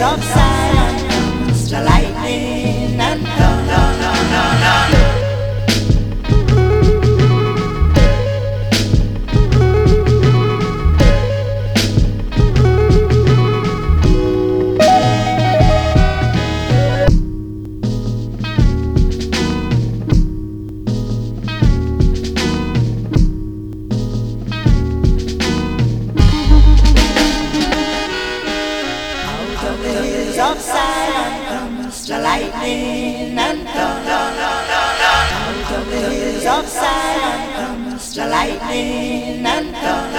of Out of Zion comes the lightning and thunder. Out of the hills of Zion comes the lightning and thunder.